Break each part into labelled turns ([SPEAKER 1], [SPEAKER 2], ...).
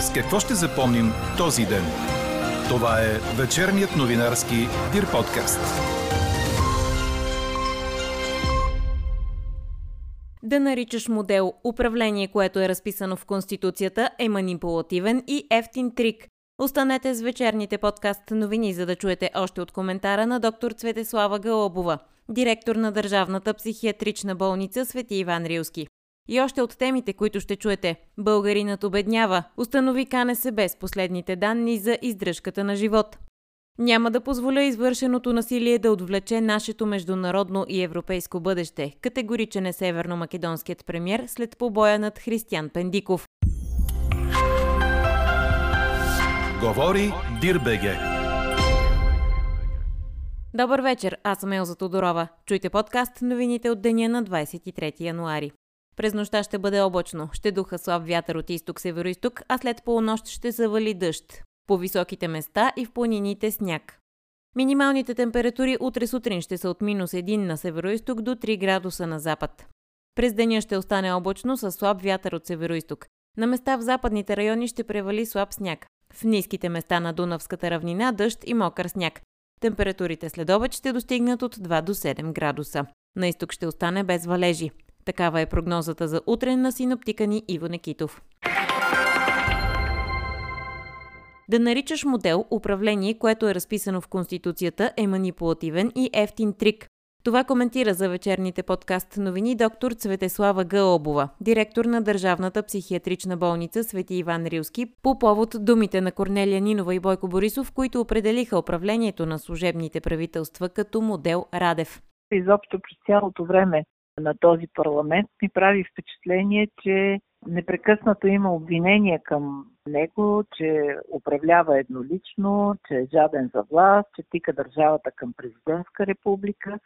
[SPEAKER 1] С какво ще запомним този ден? Това е вечерният новинарски Дир подкаст.
[SPEAKER 2] Да наричаш модел управление, което е разписано в Конституцията, е манипулативен и ефтин трик. Останете с вечерните подкаст новини, за да чуете още от коментара на доктор Цветеслава Галобова, директор на Държавната психиатрична болница Свети Иван Рилски. И още от темите, които ще чуете. Българинът обеднява. Установи КНСБ с последните данни за издръжката на живот. Няма да позволя извършеното насилие да отвлече нашето международно и европейско бъдеще, категоричен е северно-македонският премьер след побоя над Християн Пендиков.
[SPEAKER 1] Говори Дирбеге.
[SPEAKER 2] Добър вечер, аз съм Елза Тодорова. Чуйте подкаст новините от деня на 23 януари. През нощта ще бъде облачно, ще духа слаб вятър от изток-североисток, а след полунощ ще завали дъжд. По високите места и в планините сняг. Минималните температури утре сутрин ще са от минус 1 на североисток до 3 градуса на запад. През деня ще остане облачно с слаб вятър от североисток. На места в западните райони ще превали слаб сняг. В ниските места на Дунавската равнина дъжд и мокър сняг. Температурите след обед ще достигнат от 2 до 7 градуса. На изток ще остане без валежи. Такава е прогнозата за утре на синоптика ни Иво Некитов. Да наричаш модел управление, което е разписано в Конституцията, е манипулативен и ефтин трик. Това коментира за вечерните подкаст новини доктор Цветеслава Гълобова, директор на Държавната психиатрична болница Свети Иван Рилски, по повод думите на Корнелия Нинова и Бойко Борисов, които определиха управлението на служебните правителства като модел Радев.
[SPEAKER 3] Изобщо през цялото време на този парламент ми прави впечатление, че непрекъснато има обвинения към него, че управлява еднолично, че е жаден за власт, че тика държавата към президентска република.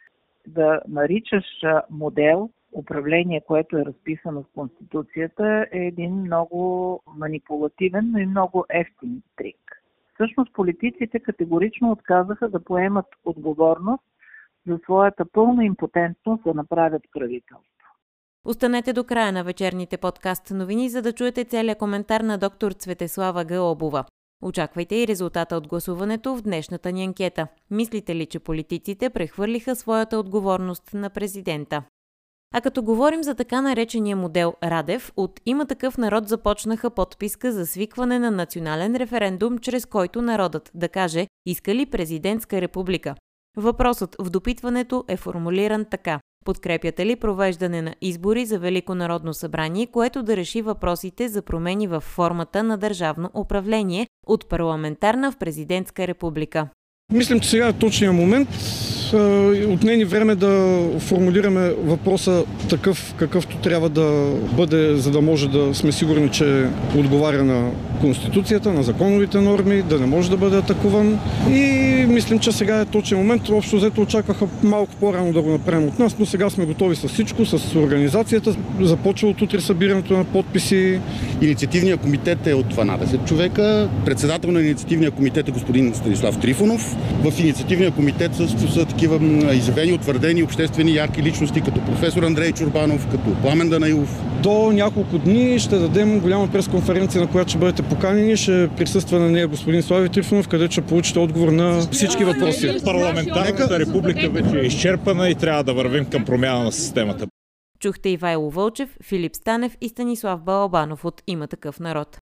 [SPEAKER 3] Да наричаш модел управление, което е разписано в Конституцията, е един много манипулативен, но и много ефтин трик. Всъщност политиците категорично отказаха да поемат отговорност за своята пълна импотентност да направят правителство.
[SPEAKER 2] Останете до края на вечерните подкаст новини, за да чуете целият коментар на доктор Цветеслава Гълобова. Очаквайте и резултата от гласуването в днешната ни анкета. Мислите ли, че политиците прехвърлиха своята отговорност на президента? А като говорим за така наречения модел Радев, от има такъв народ започнаха подписка за свикване на национален референдум, чрез който народът да каже иска ли президентска република. Въпросът в допитването е формулиран така. Подкрепяте ли провеждане на избори за Велико народно събрание, което да реши въпросите за промени в формата на държавно управление от парламентарна в президентска република?
[SPEAKER 4] Мислим, че сега е точният момент отнени време да формулираме въпроса такъв, какъвто трябва да бъде, за да може да сме сигурни, че отговаря на Конституцията, на законовите норми, да не може да бъде атакуван. И мислим, че сега е точен момент. Общо взето очакваха малко по-рано да го направим от нас, но сега сме готови с всичко, с организацията. Започва от утре събирането на подписи.
[SPEAKER 5] Инициативният комитет е от 12 човека. Председател на инициативния комитет е господин Станислав Трифонов. В инициативния комитет също са такива изявени, утвърдени обществени ярки личности, като професор Андрей Чурбанов, като Пламен Данаилов.
[SPEAKER 4] До няколко дни ще дадем голяма пресконференция, на която ще бъдете поканени. Ще присъства на нея господин Слави Трифонов, където ще получите отговор на всички въпроси.
[SPEAKER 6] Парламентарната република вече е изчерпана и трябва да вървим към промяна на системата.
[SPEAKER 2] Чухте Ивайло Вълчев, Филип Станев и Станислав Балабанов от Има такъв народ.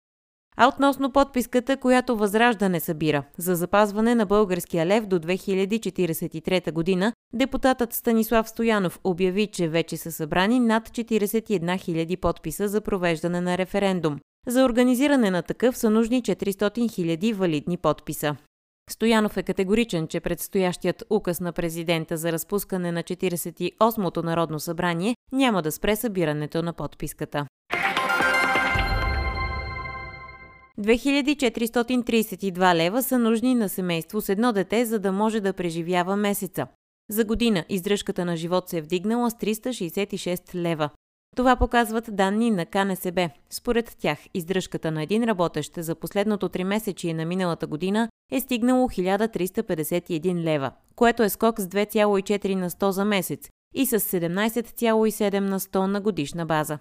[SPEAKER 2] А относно подписката, която Възраждане събира за запазване на българския лев до 2043 година, депутатът Станислав Стоянов обяви, че вече са събрани над 41 000 подписа за провеждане на референдум. За организиране на такъв са нужни 400 000 валидни подписа. Стоянов е категоричен, че предстоящият указ на президента за разпускане на 48-то Народно събрание няма да спре събирането на подписката. 2432 лева са нужни на семейство с едно дете, за да може да преживява месеца. За година издръжката на живот се е вдигнала с 366 лева. Това показват данни на КНСБ. Според тях, издръжката на един работещ за последното три месечие на миналата година е стигнало 1351 лева, което е скок с 2,4 на 100 за месец и с 17,7 на 100 на годишна база.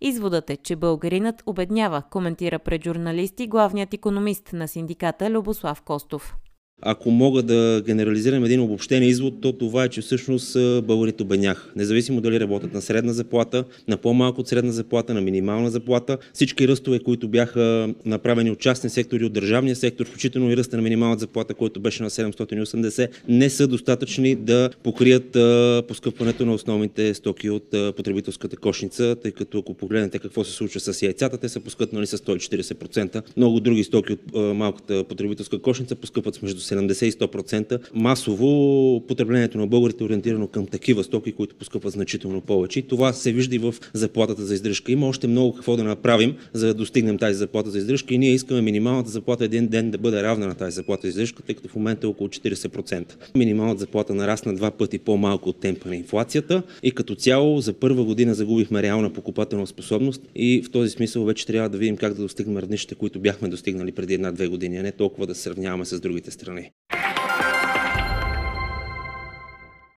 [SPEAKER 2] Изводът е, че българинът обеднява, коментира пред журналисти главният економист на синдиката Любослав Костов.
[SPEAKER 7] Ако мога да генерализирам един обобщен извод, то това е, че всъщност българите обедняха. Независимо дали работят на средна заплата, на по-малко от средна заплата, на минимална заплата, всички ръстове, които бяха направени от частни сектори, от държавния сектор, включително и ръста на минималната заплата, който беше на 780, не са достатъчни да покрият поскъпването на основните стоки от потребителската кошница, тъй като ако погледнете какво се случва с яйцата, те са поскъпнали с 140%. Много други стоки от малката потребителска кошница поскъпват с между 70 и 100%. Масово потреблението на българите е ориентирано към такива стоки, които поскъпват значително повече. И това се вижда и в заплатата за издръжка. Има още много какво да направим, за да достигнем тази заплата за издръжка и ние искаме минималната заплата един ден да бъде равна на тази заплата за издръжка, тъй като в момента е около 40%. Минималната заплата нарасна два пъти по-малко от темпа на инфлацията и като цяло за първа година загубихме реална покупателна способност и в този смисъл вече трябва да видим как да достигнем равнищите, които бяхме достигнали преди една-две години, а не толкова да сравняваме с другите страни страни.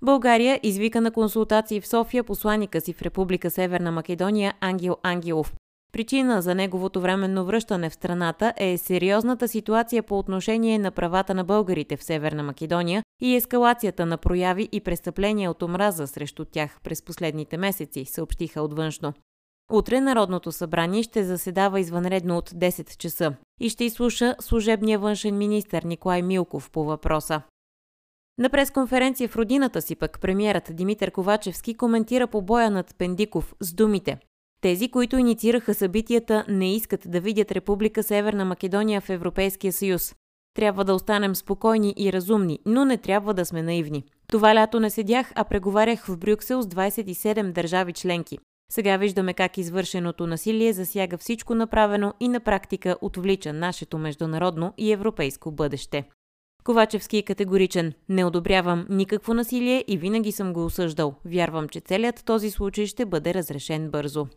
[SPEAKER 2] България извика на консултации в София посланика си в Република Северна Македония Ангел Ангелов. Причина за неговото временно връщане в страната е сериозната ситуация по отношение на правата на българите в Северна Македония и ескалацията на прояви и престъпления от омраза срещу тях през последните месеци, съобщиха от външно. Утре Народното събрание ще заседава извънредно от 10 часа и ще изслуша служебния външен министр Николай Милков по въпроса. На пресконференция в родината си пък премиерът Димитър Ковачевски коментира по боя над Пендиков с думите тези, които инициираха събитията, не искат да видят Република Северна Македония в Европейския съюз. Трябва да останем спокойни и разумни, но не трябва да сме наивни. Това лято не седях, а преговарях в Брюксел с 27 държави членки. Сега виждаме как извършеното насилие засяга всичко направено и на практика отвлича нашето международно и европейско бъдеще. Ковачевски е категоричен. Не одобрявам никакво насилие и винаги съм го осъждал. Вярвам, че целият този случай ще бъде разрешен бързо.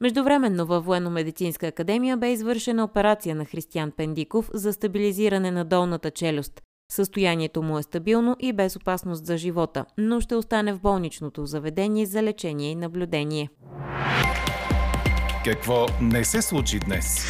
[SPEAKER 2] Междувременно във Военно-медицинска академия бе извършена операция на Християн Пендиков за стабилизиране на долната челюст. Състоянието му е стабилно и без опасност за живота, но ще остане в болничното заведение за лечение и наблюдение.
[SPEAKER 1] Какво не се случи днес?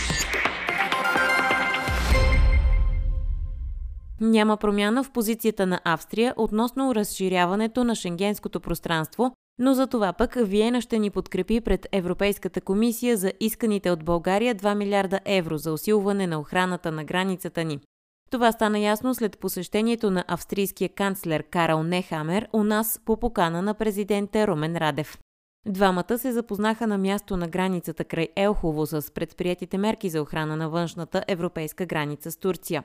[SPEAKER 2] Няма промяна в позицията на Австрия относно разширяването на шенгенското пространство, но за това пък Виена ще ни подкрепи пред Европейската комисия за исканите от България 2 милиарда евро за усилване на охраната на границата ни. Това стана ясно след посещението на австрийския канцлер Карл Нехамер у нас по покана на президента Румен Радев. Двамата се запознаха на място на границата край Елхово с предприятите мерки за охрана на външната европейска граница с Турция.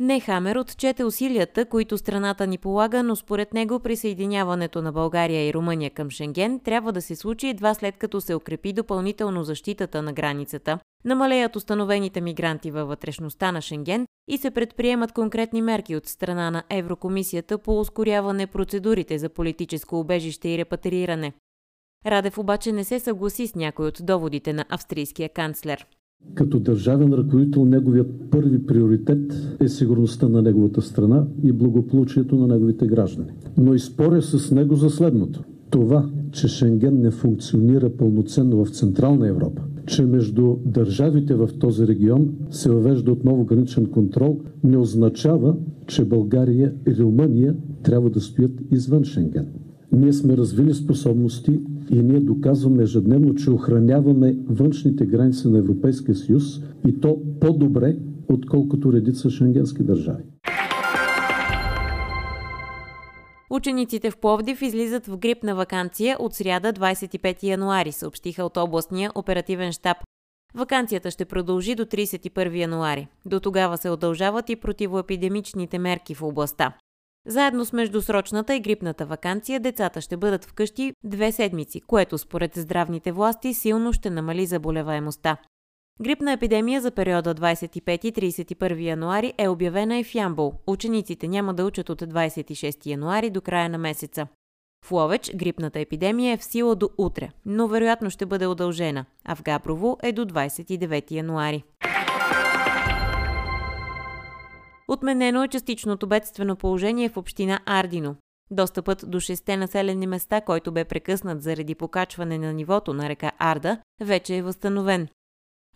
[SPEAKER 2] Нехамер отчете усилията, които страната ни полага, но според него присъединяването на България и Румъния към Шенген трябва да се случи едва след като се укрепи допълнително защитата на границата, намалеят установените мигранти във вътрешността на Шенген и се предприемат конкретни мерки от страна на Еврокомисията по ускоряване процедурите за политическо убежище и репатриране. Радев обаче не се съгласи с някой от доводите на австрийския канцлер.
[SPEAKER 8] Като държавен ръководител, неговият първи приоритет е сигурността на неговата страна и благополучието на неговите граждани. Но и споря с него за следното. Това, че Шенген не функционира пълноценно в Централна Европа, че между държавите в този регион се въвежда отново граничен контрол, не означава, че България и Румъния трябва да стоят извън Шенген. Ние сме развили способности и ние доказваме ежедневно, че охраняваме външните граници на Европейския съюз и то по-добре, отколкото редица шенгенски държави.
[SPEAKER 2] Учениците в Пловдив излизат в грипна вакансия от сряда 25 януари, съобщиха от областния оперативен штаб. Вакансията ще продължи до 31 януари. До тогава се удължават и противоепидемичните мерки в областта. Заедно с междусрочната и грипната вакансия децата ще бъдат вкъщи две седмици, което според здравните власти силно ще намали заболеваемостта. Грипна епидемия за периода 25-31 януари е обявена и в Ямбол. Учениците няма да учат от 26 януари до края на месеца. В Ловеч грипната епидемия е в сила до утре, но вероятно ще бъде удължена, а в Габрово е до 29 януари. Отменено е частичното бедствено положение в община Ардино. Достъпът до шесте населени места, който бе прекъснат заради покачване на нивото на река Арда, вече е възстановен.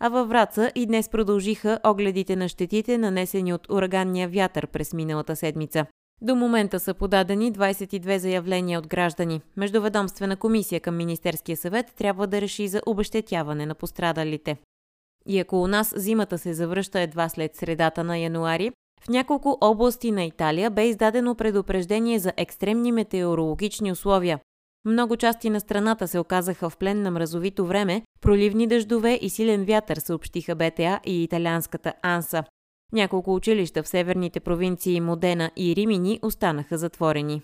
[SPEAKER 2] А във Враца и днес продължиха огледите на щетите, нанесени от ураганния вятър през миналата седмица. До момента са подадени 22 заявления от граждани. Междуведомствена комисия към Министерския съвет трябва да реши за обещетяване на пострадалите. И ако у нас зимата се завръща едва след средата на януари, в няколко области на Италия бе издадено предупреждение за екстремни метеорологични условия. Много части на страната се оказаха в плен на мразовито време, проливни дъждове и силен вятър, съобщиха БТА и италианската АНСА. Няколко училища в северните провинции Модена и Римини останаха затворени.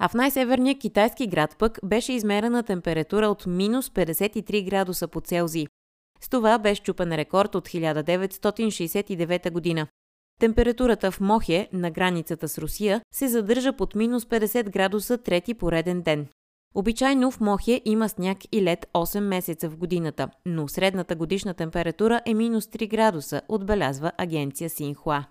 [SPEAKER 2] А в най-северния китайски град пък беше измерена температура от минус 53 градуса по Целзий. С това бе щупен рекорд от 1969 година. Температурата в Мохе, на границата с Русия, се задържа под минус 50 градуса трети пореден ден. Обичайно в Мохе има сняг и лед 8 месеца в годината, но средната годишна температура е минус 3 градуса, отбелязва агенция Синхуа.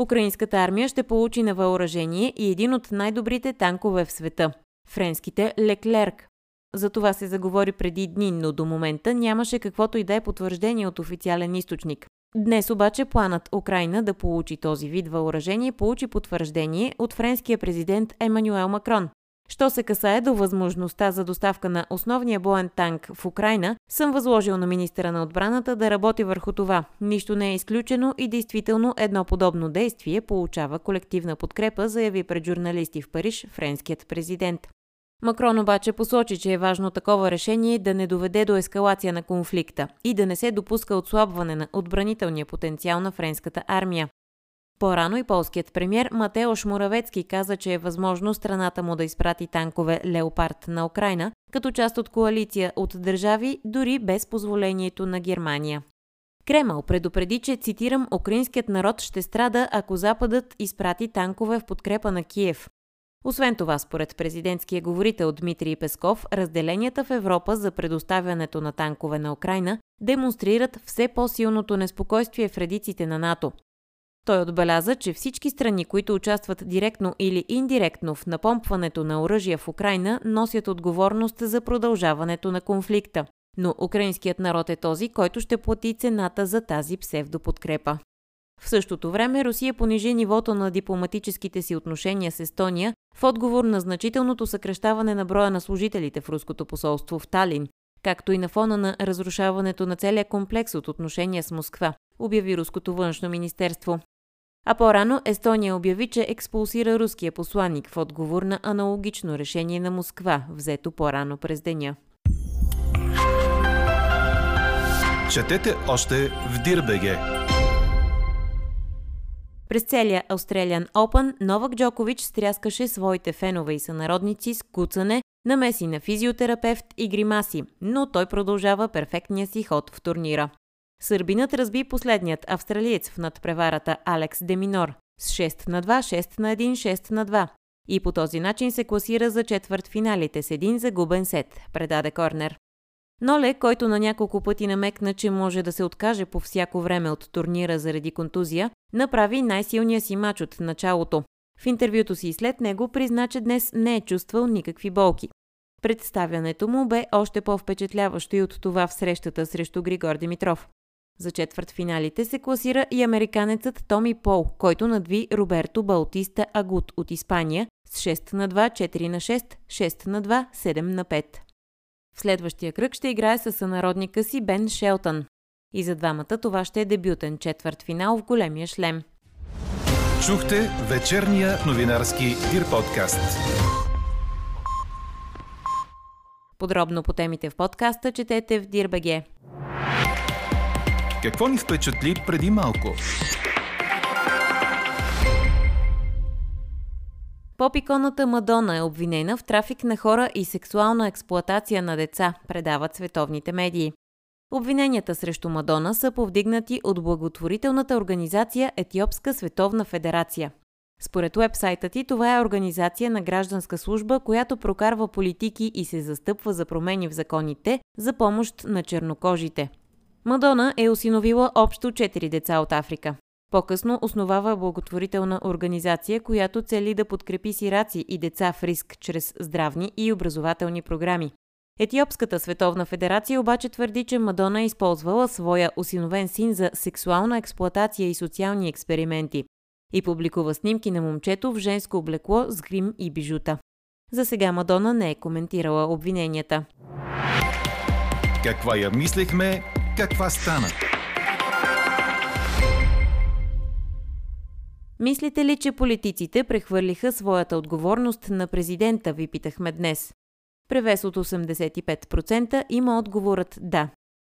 [SPEAKER 2] Украинската армия ще получи на въоръжение и един от най-добрите танкове в света – френските Леклерк. За това се заговори преди дни, но до момента нямаше каквото и да е потвърждение от официален източник. Днес обаче планът Украина да получи този вид въоръжение получи потвърждение от френския президент Емануел Макрон. Що се касае до възможността за доставка на основния боен танк в Украина, съм възложил на министра на отбраната да работи върху това. Нищо не е изключено и действително едно подобно действие получава колективна подкрепа, заяви пред журналисти в Париж френският президент. Макрон обаче посочи, че е важно такова решение да не доведе до ескалация на конфликта и да не се допуска отслабване на отбранителния потенциал на френската армия. По-рано и полският премьер Матеош Муравецки каза, че е възможно страната му да изпрати танкове Леопард на Украина, като част от коалиция от държави, дори без позволението на Германия. Кремъл предупреди, че, цитирам, украинският народ ще страда, ако Западът изпрати танкове в подкрепа на Киев. Освен това, според президентския говорител Дмитрий Песков, разделенията в Европа за предоставянето на танкове на Украина демонстрират все по-силното неспокойствие в редиците на НАТО. Той отбеляза, че всички страни, които участват директно или индиректно в напомпването на оръжия в Украина, носят отговорност за продължаването на конфликта. Но украинският народ е този, който ще плати цената за тази псевдоподкрепа. В същото време Русия понижи нивото на дипломатическите си отношения с Естония в отговор на значителното съкръщаване на броя на служителите в руското посолство в Талин, както и на фона на разрушаването на целия комплекс от отношения с Москва, обяви Руското външно министерство. А по-рано Естония обяви, че експулсира руския посланник в отговор на аналогично решение на Москва, взето по-рано през деня.
[SPEAKER 1] Четете още в Дирбеге!
[SPEAKER 2] През целия Australian Open Новак Джокович стряскаше своите фенове и сънародници с куцане, намеси на физиотерапевт и гримаси, но той продължава перфектния си ход в турнира. Сърбинът разби последният австралиец в надпреварата Алекс Деминор с 6 на 2, 6 на 1, 6 на 2 и по този начин се класира за четвърт финалите с един загубен сет, предаде Корнер. Ноле, който на няколко пъти намекна, че може да се откаже по всяко време от турнира заради контузия, направи най-силния си мач от началото. В интервюто си след него призна, че днес не е чувствал никакви болки. Представянето му бе още по-впечатляващо и от това в срещата срещу Григор Димитров. За четвърт финалите се класира и американецът Томи Пол, който надви Роберто Балтиста Агут от Испания с 6 на 2, 4 на 6, 6 на 2, 7 на 5. В следващия кръг ще играе с сънародника си Бен Шелтън. И за двамата това ще е дебютен четвърт финал в големия шлем.
[SPEAKER 1] Чухте вечерния новинарски Дир подкаст.
[SPEAKER 2] Подробно по темите в подкаста четете в Дирбеге.
[SPEAKER 1] Какво ни впечатли преди малко?
[SPEAKER 2] Поп-иконата Мадона е обвинена в трафик на хора и сексуална експлоатация на деца, предават световните медии. Обвиненията срещу Мадона са повдигнати от благотворителната организация Етиопска световна федерация. Според уебсайта ти, това е организация на гражданска служба, която прокарва политики и се застъпва за промени в законите за помощ на чернокожите. Мадона е осиновила общо 4 деца от Африка. По-късно основава благотворителна организация, която цели да подкрепи сираци и деца в риск чрез здравни и образователни програми. Етиопската световна федерация обаче твърди, че Мадона е използвала своя осиновен син за сексуална експлоатация и социални експерименти и публикува снимки на момчето в женско облекло с грим и бижута. За сега Мадона не е коментирала обвиненията.
[SPEAKER 1] Каква я мислехме, каква стана?
[SPEAKER 2] Мислите ли, че политиците прехвърлиха своята отговорност на президента, ви питахме днес. Превес от 85% има отговорът да.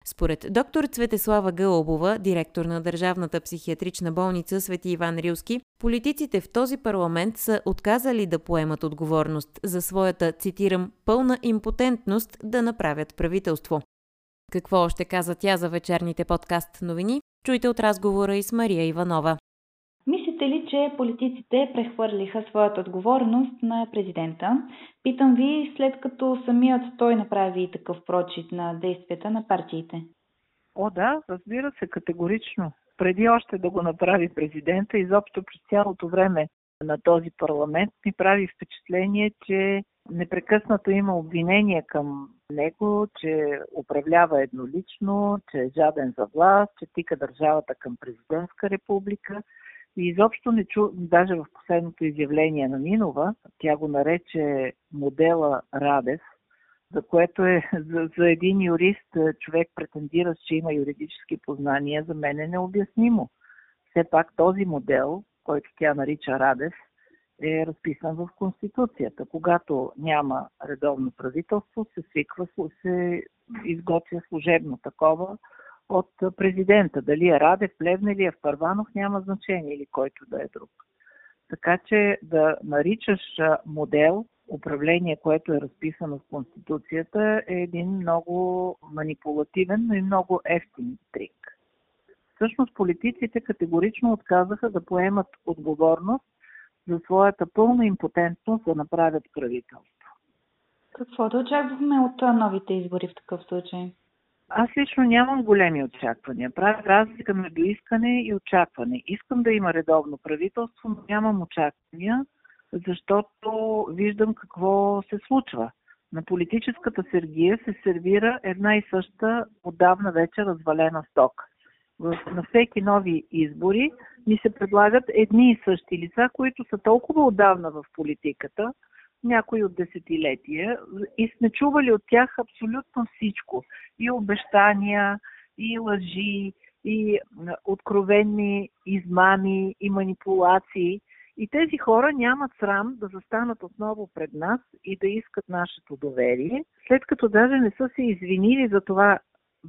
[SPEAKER 2] Според доктор Цветеслава Гълъбова, директор на Държавната психиатрична болница Свети Иван Рилски, политиците в този парламент са отказали да поемат отговорност за своята, цитирам, пълна импотентност да направят правителство. Какво още каза тя за вечерните подкаст новини? Чуйте от разговора и с Мария Иванова.
[SPEAKER 9] Мислите ли, че политиците прехвърлиха своята отговорност на президента? Питам ви, след като самият той направи такъв прочит на действията на партиите.
[SPEAKER 3] О, да, разбира се, категорично. Преди още да го направи президента, изобщо през цялото време на този парламент ми прави впечатление, че непрекъснато има обвинения към него, че управлява еднолично, че е жаден за власт, че тика държавата към президентска република. И изобщо не чу, даже в последното изявление на Нинова, тя го нарече модела Радев, за което е за, за един юрист човек претендира, че има юридически познания, за мен е необяснимо. Все пак този модел, който тя нарича Радев, е разписан в Конституцията. Когато няма редовно правителство, се свиква, се изготвя служебно такова от президента. Дали е Радев, Плевнелиев, Първанов, няма значение или който да е друг. Така че да наричаш модел управление, което е разписано в Конституцията, е един много манипулативен, но и много ефтин трик. Всъщност политиците категорично отказаха да поемат отговорност за своята пълна импотентност да направят правителство.
[SPEAKER 9] Какво да очакваме от новите избори в такъв случай?
[SPEAKER 3] Аз лично нямам големи очаквания. Правя разлика между искане и очакване. Искам да има редовно правителство, но нямам очаквания, защото виждам какво се случва. На политическата сергия се сервира една и съща отдавна вече развалена стока. На всеки нови избори ни се предлагат едни и същи лица, които са толкова отдавна в политиката, някои от десетилетия и сме чували от тях абсолютно всичко. И обещания, и лъжи, и откровенни измами, и манипулации. И тези хора нямат срам да застанат отново пред нас и да искат нашето доверие, след като даже не са се извинили за това,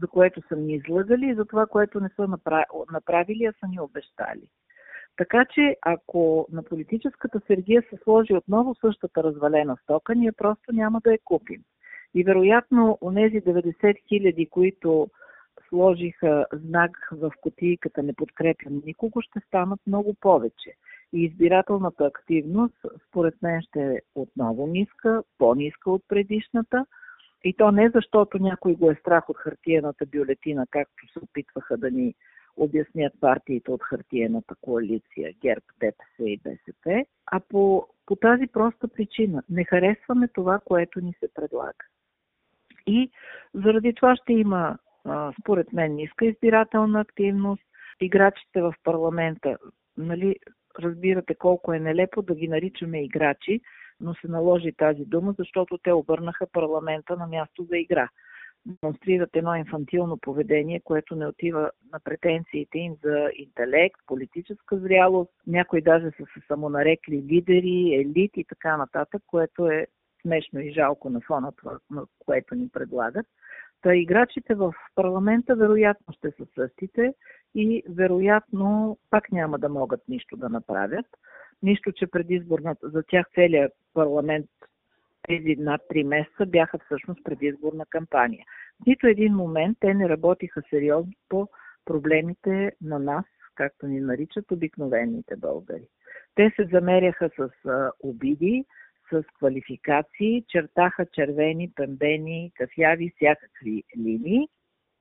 [SPEAKER 3] за което са ни излъгали и за това, което не са направили, а са ни обещали. Така че, ако на политическата сергия се сложи отново същата развалена стока, ние просто няма да я купим. И вероятно, онези 90 хиляди, които сложиха знак в котийката не подкрепям никого, ще станат много повече. И избирателната активност, според мен, ще е отново ниска, по-ниска от предишната. И то не защото някой го е страх от хартиената бюлетина, както се опитваха да ни обяснят партиите от хартиената коалиция ГЕРБ, ДПС и БСП, а по, по тази проста причина. Не харесваме това, което ни се предлага. И заради това ще има, според мен, ниска избирателна активност. Играчите в парламента, нали, разбирате колко е нелепо да ги наричаме играчи, но се наложи тази дума, защото те обърнаха парламента на място за игра демонстрират едно инфантилно поведение, което не отива на претенциите им за интелект, политическа зрялост. Някои даже са се самонарекли лидери, елит и така нататък, което е смешно и жалко на фона това, на което ни предлагат. Та играчите в парламента вероятно ще са същите и вероятно пак няма да могат нищо да направят. Нищо, че предизборната, за тях целият парламент тези над 3 месеца бяха всъщност предизборна кампания. В нито един момент те не работиха сериозно по проблемите на нас, както ни наричат обикновените българи. Те се замеряха с обиди, с квалификации, чертаха червени, пембени, кафяви, всякакви линии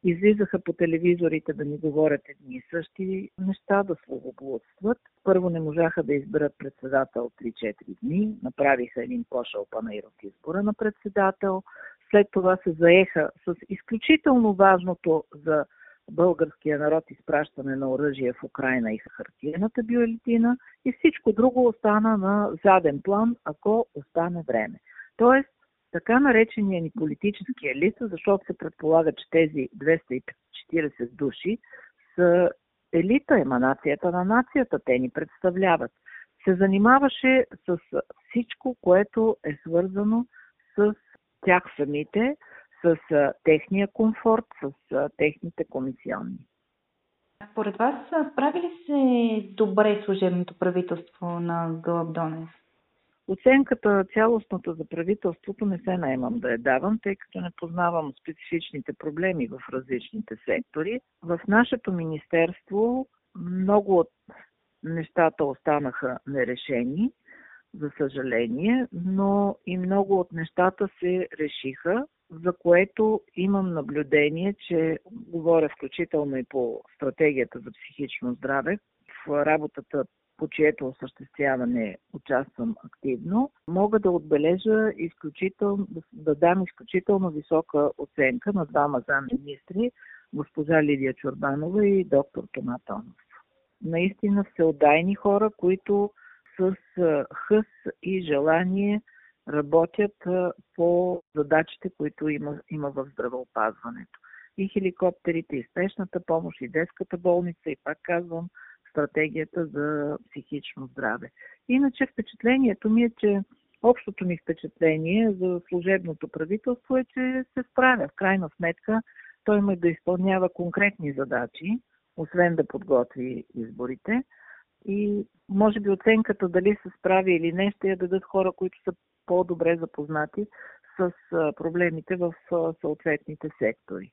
[SPEAKER 3] излизаха по телевизорите да ни говорят едни и същи неща, да словоблудстват. Първо не можаха да изберат председател 3-4 дни, направиха един пошъл панаир от избора на председател. След това се заеха с изключително важното за българския народ изпращане на оръжие в Украина и хартиената бюлетина и всичко друго остана на заден план, ако остане време. Тоест, така наречения ни политически елит, защото се предполага, че тези 240 души са елита, еманацията на нацията, те ни представляват. Се занимаваше с всичко, което е свързано с тях самите, с техния комфорт, с техните комисионни.
[SPEAKER 9] Според вас справи ли се добре служебното правителство на Гълъб Донев?
[SPEAKER 3] Оценката цялостната за правителството не се наемам да я давам, тъй като не познавам специфичните проблеми в различните сектори. В нашето министерство много от нещата останаха нерешени, за съжаление, но и много от нещата се решиха, за което имам наблюдение, че говоря включително и по стратегията за психично здраве. В работата по чието осъществяване участвам активно, мога да отбележа изключително, да дам изключително висока оценка на двама заместри, госпожа Лидия Чорбанова и доктор Тома Тонов. Наистина всеотдайни хора, които с хъс и желание работят по задачите, които има, има в здравеопазването. И хеликоптерите, и спешната помощ, и детската болница, и пак казвам, стратегията за психично здраве. Иначе впечатлението ми е, че общото ми впечатление за служебното правителство е, че се справя. В крайна сметка той има да изпълнява конкретни задачи, освен да подготви изборите. И може би оценката дали се справи или не ще я дадат хора, които са по-добре запознати с проблемите в съответните сектори.